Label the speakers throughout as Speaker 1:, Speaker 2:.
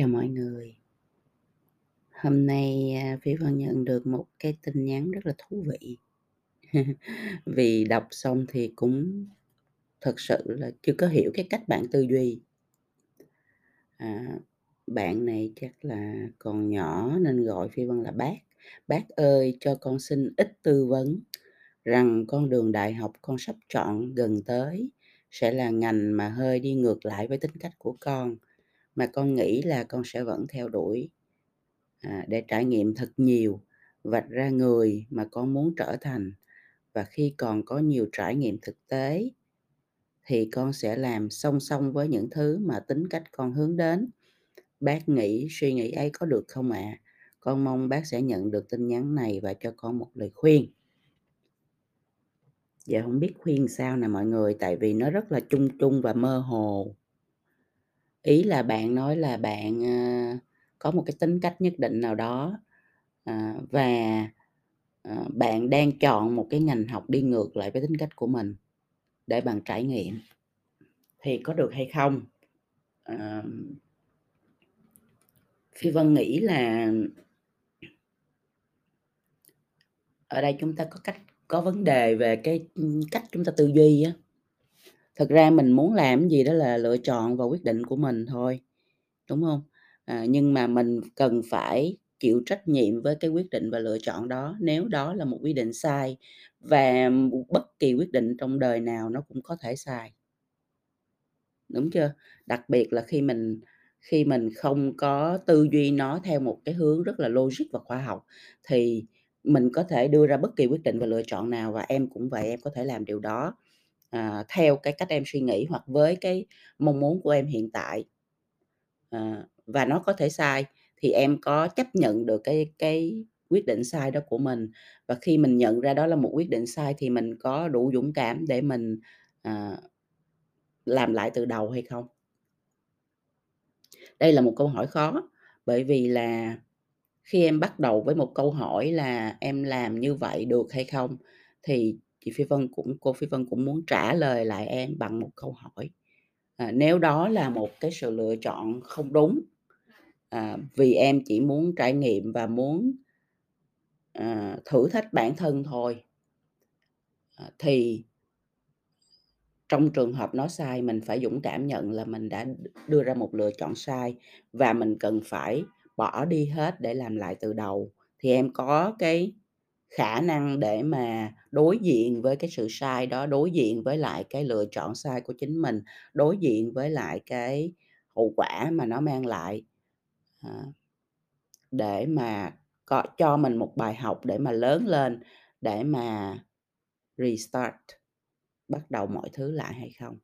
Speaker 1: Chào mọi người. Hôm nay, phía Phi Vân nhận được một cái tin nhắn rất là thú vị. Vì đọc xong thì cũng thật sự là chưa có hiểu cái cách bạn tư duy. À, bạn này chắc là còn nhỏ nên gọi Phi Vân là bác. "Bác ơi, cho con xin ít tư vấn rằng con đường đại học con sắp chọn gần tới sẽ là ngành mà hơi đi ngược lại với tính cách của con, mà con nghĩ là con sẽ vẫn theo đuổi, à, để trải nghiệm thật nhiều, vạch ra người mà con muốn trở thành. Và khi còn có nhiều trải nghiệm thực tế thì con sẽ làm song song với những thứ mà tính cách con hướng đến. Bác nghĩ suy nghĩ ấy có được không ạ? Con mong bác sẽ nhận được tin nhắn này và cho con một lời khuyên." Giờ không biết khuyên sao nè mọi người, tại vì nó rất là chung chung và mơ hồ. Ý là bạn nói là bạn, a, có một cái tính cách nhất định nào đó, à, và, ờ, bạn đang chọn một cái ngành học đi ngược lại với tính cách của mình để bạn trải nghiệm. Thì có được hay không? Ờm. Phi Vân nghĩ là ở đây chúng ta có cách có vấn đề về cái, ưm, cách chúng ta tư duy á. Thực ra mình muốn làm gì đó là lựa chọn và quyết định của mình thôi, đúng không À, nhưng mà mình cần phải chịu trách nhiệm với cái quyết định và lựa chọn đó, nếu đó là một quyết định sai và bất kỳ quyết định trong đời nào nó cũng có thể sai. Đúng chưa? Đặc biệt là khi mình khi mình không có tư duy nó theo một cái hướng rất là logic và khoa học, thì mình có thể đưa ra bất kỳ quyết định và lựa chọn nào và em cũng vậy, em có thể làm điều đó, à, theo cái cách em suy nghĩ hoặc với cái mong muốn của em hiện tại. à, và nó có thể sai, thì em có chấp nhận được cái cái quyết định sai đó của mình, và khi mình nhận ra đó là một quyết định sai thì mình có đủ dũng cảm để mình, à, làm lại từ đầu hay không? Đây là một câu hỏi khó, bởi vì là khi em bắt đầu với một câu hỏi là "Em làm như vậy được hay không?" thì chị Phi Vân cũng cô Phi Vân cũng muốn trả lời lại em bằng một câu hỏi. À, nếu đó là một cái sự lựa chọn không đúng, à, vì em chỉ muốn trải nghiệm và muốn à, thử thách bản thân thôi à, thì trong trường hợp nó sai mình phải dũng cảm nhận là mình đã đưa ra một lựa chọn sai và mình cần phải bỏ đi hết để làm lại từ đầu, thì em có cái khả năng để mà đối diện với cái sự sai đó, đối diện với lại cái lựa chọn sai của chính mình, đối diện với lại cái hậu quả mà nó mang lại, ờ, để mà có cho mình một bài học để mà lớn lên, để mà restart, bắt đầu mọi thứ lại hay không?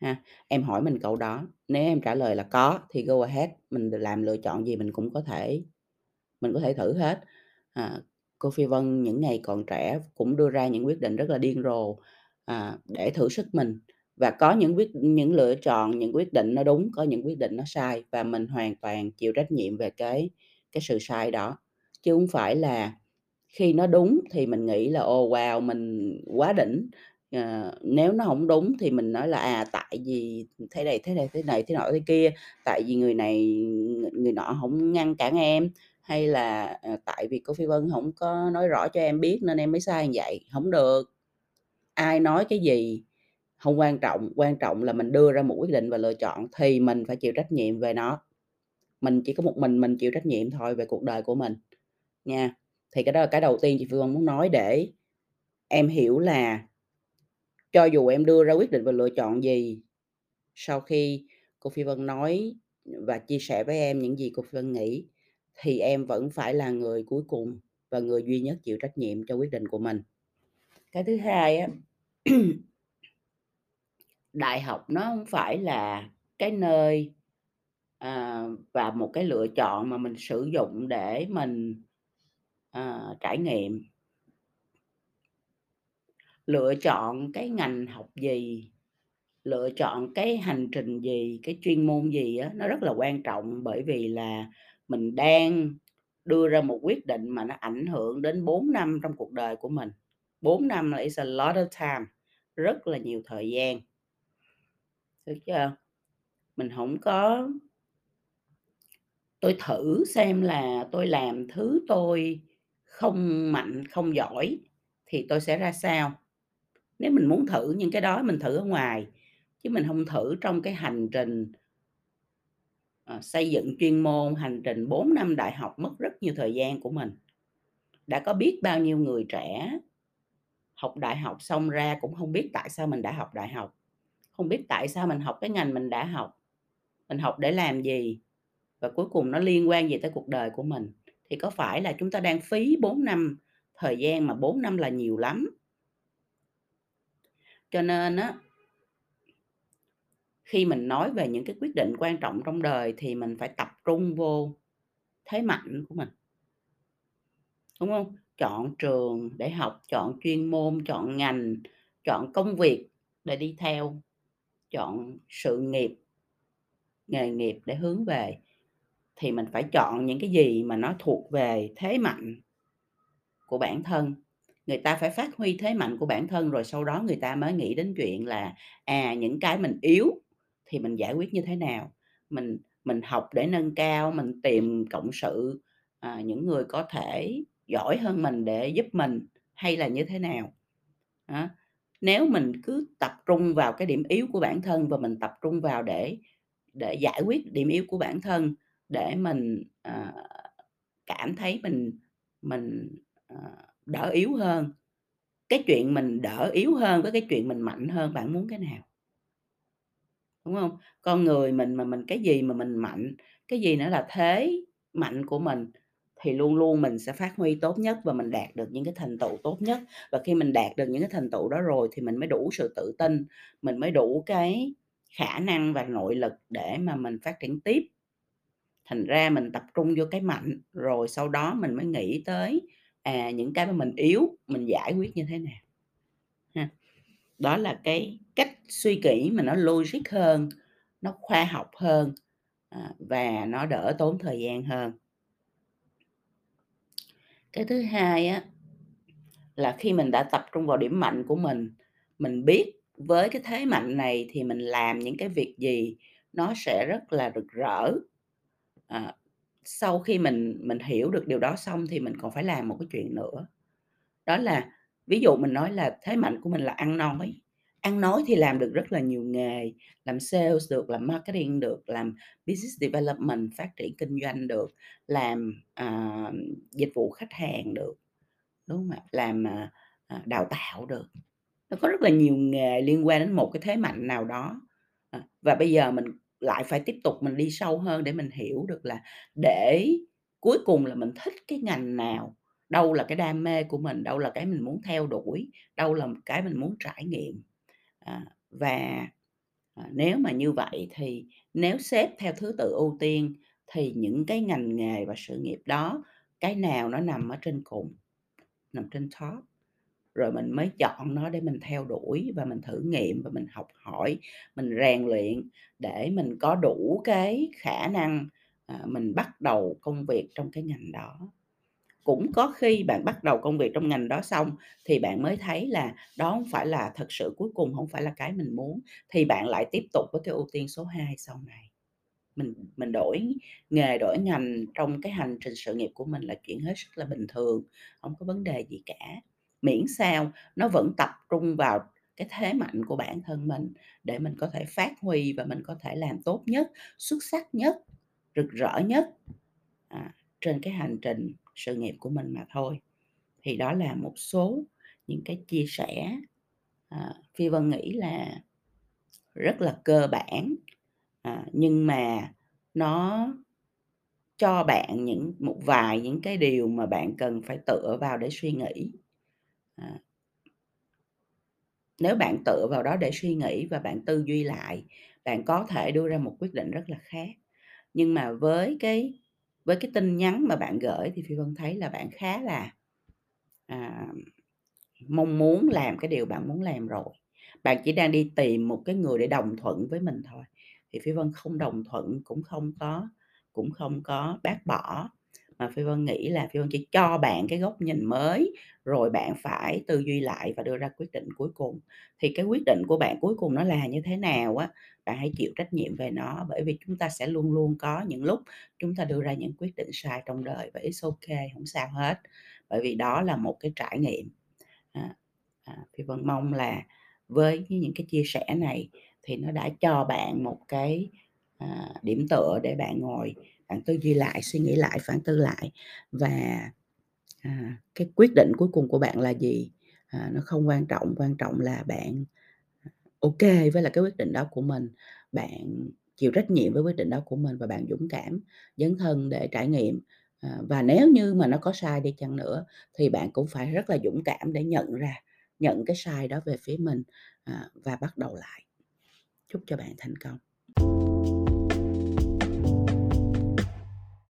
Speaker 1: Ha, em hỏi mình câu đó, nếu em trả lời là có thì go ahead, mình làm lựa chọn gì mình cũng có thể mình có thể thử hết. À, cô Phi Vân những ngày còn trẻ cũng đưa ra những quyết định rất là điên rồ, à, để thử sức mình và có những quyết những lựa chọn, những quyết định nó đúng, có những quyết định nó sai và mình hoàn toàn chịu trách nhiệm về cái cái sự sai đó. Chứ hông phải là khi nó đúng thì mình nghĩ là "Ồ, wow, mình quá đỉnh!" Ờ, nếu nó hổng đúng thì mình nói là "À, tại vì thế này, thế này, thế này, thế nọ, thế kia, tại vì người này, người người nọ hổng ngăn cản em, hay là, ờ, tại vì cô Phi Vân không có nói rõ cho em biết nên em mới sai như vậy." không được. Ai nói cái gì không quan trọng, quan trọng là mình đưa ra một quyết định và lựa chọn thì mình phải chịu trách nhiệm về nó. Mình chỉ có một mình mình chịu trách nhiệm thôi về cuộc đời của mình, nha. Thì cái đó là cái đầu tiên chị Phi Vân muốn nói để em hiểu là cho dù em đưa ra quyết định và lựa chọn gì, sau khi cô Phi Vân nói và chia sẻ với em những gì cô Phi Vân nghĩ, thì em vẫn phải là người cuối cùng và người duy nhất chịu trách nhiệm cho quyết định của mình. Cái thứ hai á đại học nó không phải là cái nơi, à, và một cái lựa chọn mà mình sử dụng để mình, à, trải nghiệm. Lựa chọn cái ngành học gì, lựa chọn cái hành trình gì, cái chuyên môn gì á, nó rất là quan trọng bởi vì là mình đang đưa ra một quyết định mà nó ảnh hưởng đến 4 năm trong cuộc đời của mình. 4 năm là is a lot of time, rất là nhiều thời gian. Được chưa? Mình không có Tôi thử xem là tôi làm thứ tôi không mạnh, không giỏi thì tôi sẽ ra sao. Nếu mình muốn thử những cái đó mình thử ở ngoài, chứ mình không thử trong cái hành trình Ờ, xây dựng chuyên môn, hành trình 4 năm đại học mất rất nhiều thời gian của mình. Đã có biết bao nhiêu người trẻ học đại học xong ra cũng không biết tại sao mình đã học đại học, không biết tại sao mình học cái ngành mình đã học, mình học để làm gì, và cuối cùng nó liên quan gì tới cuộc đời của mình. Thì có phải là chúng ta đang phí 4 năm thời gian, mà 4 năm là nhiều lắm. Cho nên á khi mình nói về những cái quyết định quan trọng trong đời thì mình phải tập trung vô thế mạnh của mình. Đúng không Chọn trường để học, chọn chuyên môn, chọn ngành, chọn công việc để đi theo, chọn sự nghiệp nghề nghiệp để hướng về, thì mình phải chọn những cái gì mà nó thuộc về thế mạnh của bản thân. Người ta phải phát huy thế mạnh của bản thân rồi sau đó người ta mới nghĩ đến chuyện là, à, những cái mình yếu thì mình giải quyết như thế nào. Mình mình học để nâng cao, mình tìm cộng sự, à, những người có thể giỏi hơn mình để giúp mình hay là như thế nào. à, nếu mình cứ tập trung vào cái điểm yếu của bản thân và mình tập trung vào để để giải quyết điểm yếu của bản thân, để mình, à, cảm thấy mình mình, à, đỡ yếu hơn. Cái chuyện mình đỡ yếu hơn với cái chuyện mình mạnh hơn, bạn muốn cái nào? Đúng hông? Con người mình mà mình cái gì mà mình mạnh, cái gì nữa là thế mạnh của mình thì luôn luôn mình sẽ phát huy tốt nhất và mình đạt được những cái thành tựu tốt nhất. Và khi mình đạt được những cái thành tựu đó rồi thì mình mới đủ sự tự tin, mình mới đủ cái khả năng và nội lực để mà mình phát triển tiếp. Thành ra mình tập trung vô cái mạnh, rồi sau đó mình mới nghĩ tới, à, những cái mà mình yếu, mình giải quyết như thế nào. Đó là cái cách suy nghĩ mà nó logic hơn, nó khoa học hơn, à, và nó đỡ tốn thời gian hơn. Cái thứ hai á, là khi mình đã tập trung vào điểm mạnh của mình, mình biết với cái thế mạnh này thì mình làm những cái việc gì nó sẽ rất là rực rỡ. À, sau khi mình mình hiểu được điều đó xong thì mình còn phải làm một cái chuyện nữa, đó là ví dụ mình nói là thế mạnh của mình là ăn nói, ăn nói thì làm được rất là nhiều nghề, làm sales được, làm marketing được, làm business development, phát triển kinh doanh được, làm, uh, dịch vụ khách hàng được, đúng không? ạ? Làm, uh, đào tạo được. Nó có rất là nhiều nghề liên quan đến một cái thế mạnh nào đó, và bây giờ mình lại phải tiếp tục mình đi sâu hơn để mình hiểu được là để cuối cùng là mình thích cái ngành nào, đâu là cái đam mê của mình, đâu là cái mình muốn theo đuổi, đâu là cái mình muốn trải nghiệm. À, và, à, nếu mà như vậy thì nếu xếp theo thứ tự ưu tiên thì những cái ngành nghề và sự nghiệp đó, cái nào nó nằm ở trên cùng, nằm trên top, rồi mình mới chọn nó để mình theo đuổi và mình thử nghiệm và mình học hỏi, mình rèn luyện để mình có đủ cái khả năng, à, mình bắt đầu công việc trong cái ngành đó. Cũng có khi bạn bắt đầu công việc trong ngành đó xong thì bạn mới thấy là đó không phải là thật sự cuối cùng không phải là cái mình muốn, thì bạn lại tiếp tục với cái ưu tiên số 2 sau này. Mình mình đổi nghề, đổi ngành trong cái hành trình sự nghiệp của mình là chuyện hết sức là bình thường, không có vấn đề gì cả, miễn sao nó vẫn tập trung vào cái thế mạnh của bản thân mình để mình có thể phát huy và mình có thể làm tốt nhất, xuất sắc nhất, rực rỡ nhất, à, trên cái hành trình sự nghiệp của mình mà thôi. Thì đó là một số những cái chia sẻ, à, Phi Vân nghĩ là rất là cơ bản, à, nhưng mà nó cho bạn những một vài những cái điều mà bạn cần phải tựa vào để suy nghĩ. À. Nếu bạn tựa vào đó để suy nghĩ và bạn tư duy lại, bạn có thể đưa ra một quyết định rất là khác. Nhưng mà với cái với cái tin nhắn mà bạn gửi thì Phi Vân thấy là bạn khá là, à, mong muốn làm cái điều bạn muốn làm rồi. Bạn chỉ đang đi tìm một cái người để đồng thuận với mình thôi, thì Phi Vân không đồng thuận cũng không có cũng không có bác bỏ, mà Phi Vân nghĩ là Phi Vân chỉ cho bạn cái góc nhìn mới, rồi bạn phải tư duy lại và đưa ra quyết định cuối cùng. Thì cái quyết định của bạn cuối cùng nó là như thế nào á, bạn hãy chịu trách nhiệm về nó, bởi vì chúng ta sẽ luôn luôn có những lúc chúng ta đưa ra những quyết định sai trong đời và it's ok không sao hết, bởi vì đó là một cái trải nghiệm. À, à, Phi Vân mong là với những cái chia sẻ này thì nó đã cho bạn một cái, à, điểm tựa để bạn ngồi bạn tư duy lại, suy nghĩ lại, phản tư lại và, à, cái quyết định cuối cùng của bạn là gì, à, nó không quan trọng, quan trọng là bạn, à, ok với là cái quyết định đó của mình, bạn chịu trách nhiệm với quyết định đó của mình và bạn dũng cảm dấn thân để trải nghiệm. À, và nếu như mà nó có sai đi chăng nữa thì bạn cũng phải rất là dũng cảm để nhận ra, nhận cái sai đó về phía mình, à, và bắt đầu lại. Chúc cho bạn thành công.